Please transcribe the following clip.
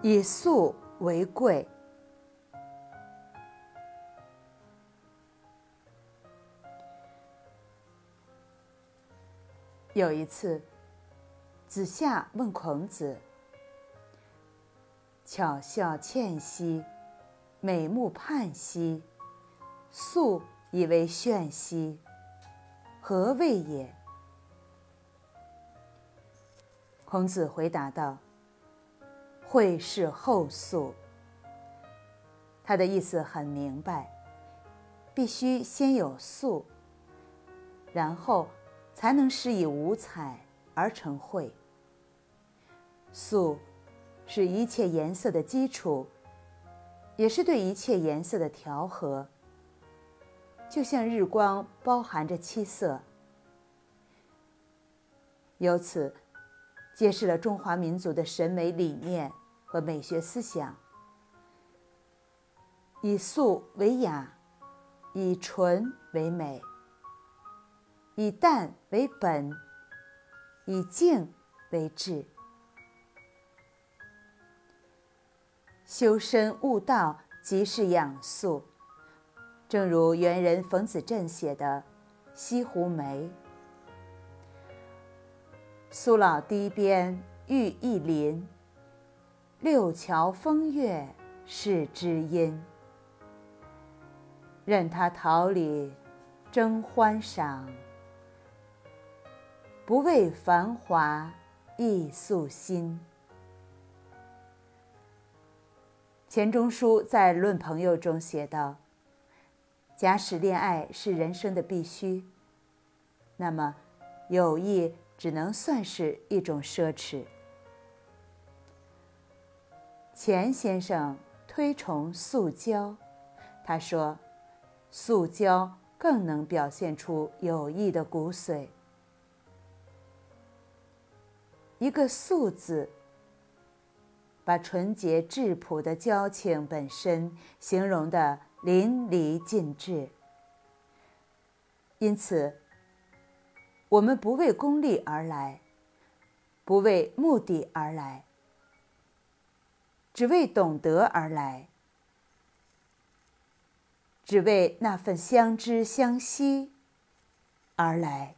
以素为贵。有一次，子夏问孔子：“巧笑倩兮，美目盼兮，素以为炫兮，何谓也？”孔子回答道：“会是后素。”他的意思很明白，必须先有素，然后才能施以五彩而成会。素是一切颜色的基础，也是对一切颜色的调和。就像日光包含着七色，由此。揭示了中华民族的审美理念和美学思想：以素为雅，以纯为美，以淡为本，以静为志。修身悟道，即是养素。正如元人冯子振写的《西湖梅》。苏老堤边玉一林，六桥风月是知音。任他桃李争欢赏，不为繁华易素心。钱钟书在《论朋友》中写道：“假使恋爱是人生的必须，那么友谊。”只能算是一种奢侈。钱先生推崇素交，他说：“素交更能表现出友谊的骨髓。一个‘素’字，把纯洁质朴的交情本身形容的淋漓尽致。因此。”我们不为功利而来，不为目的而来，只为懂得而来，只为那份相知相惜而来。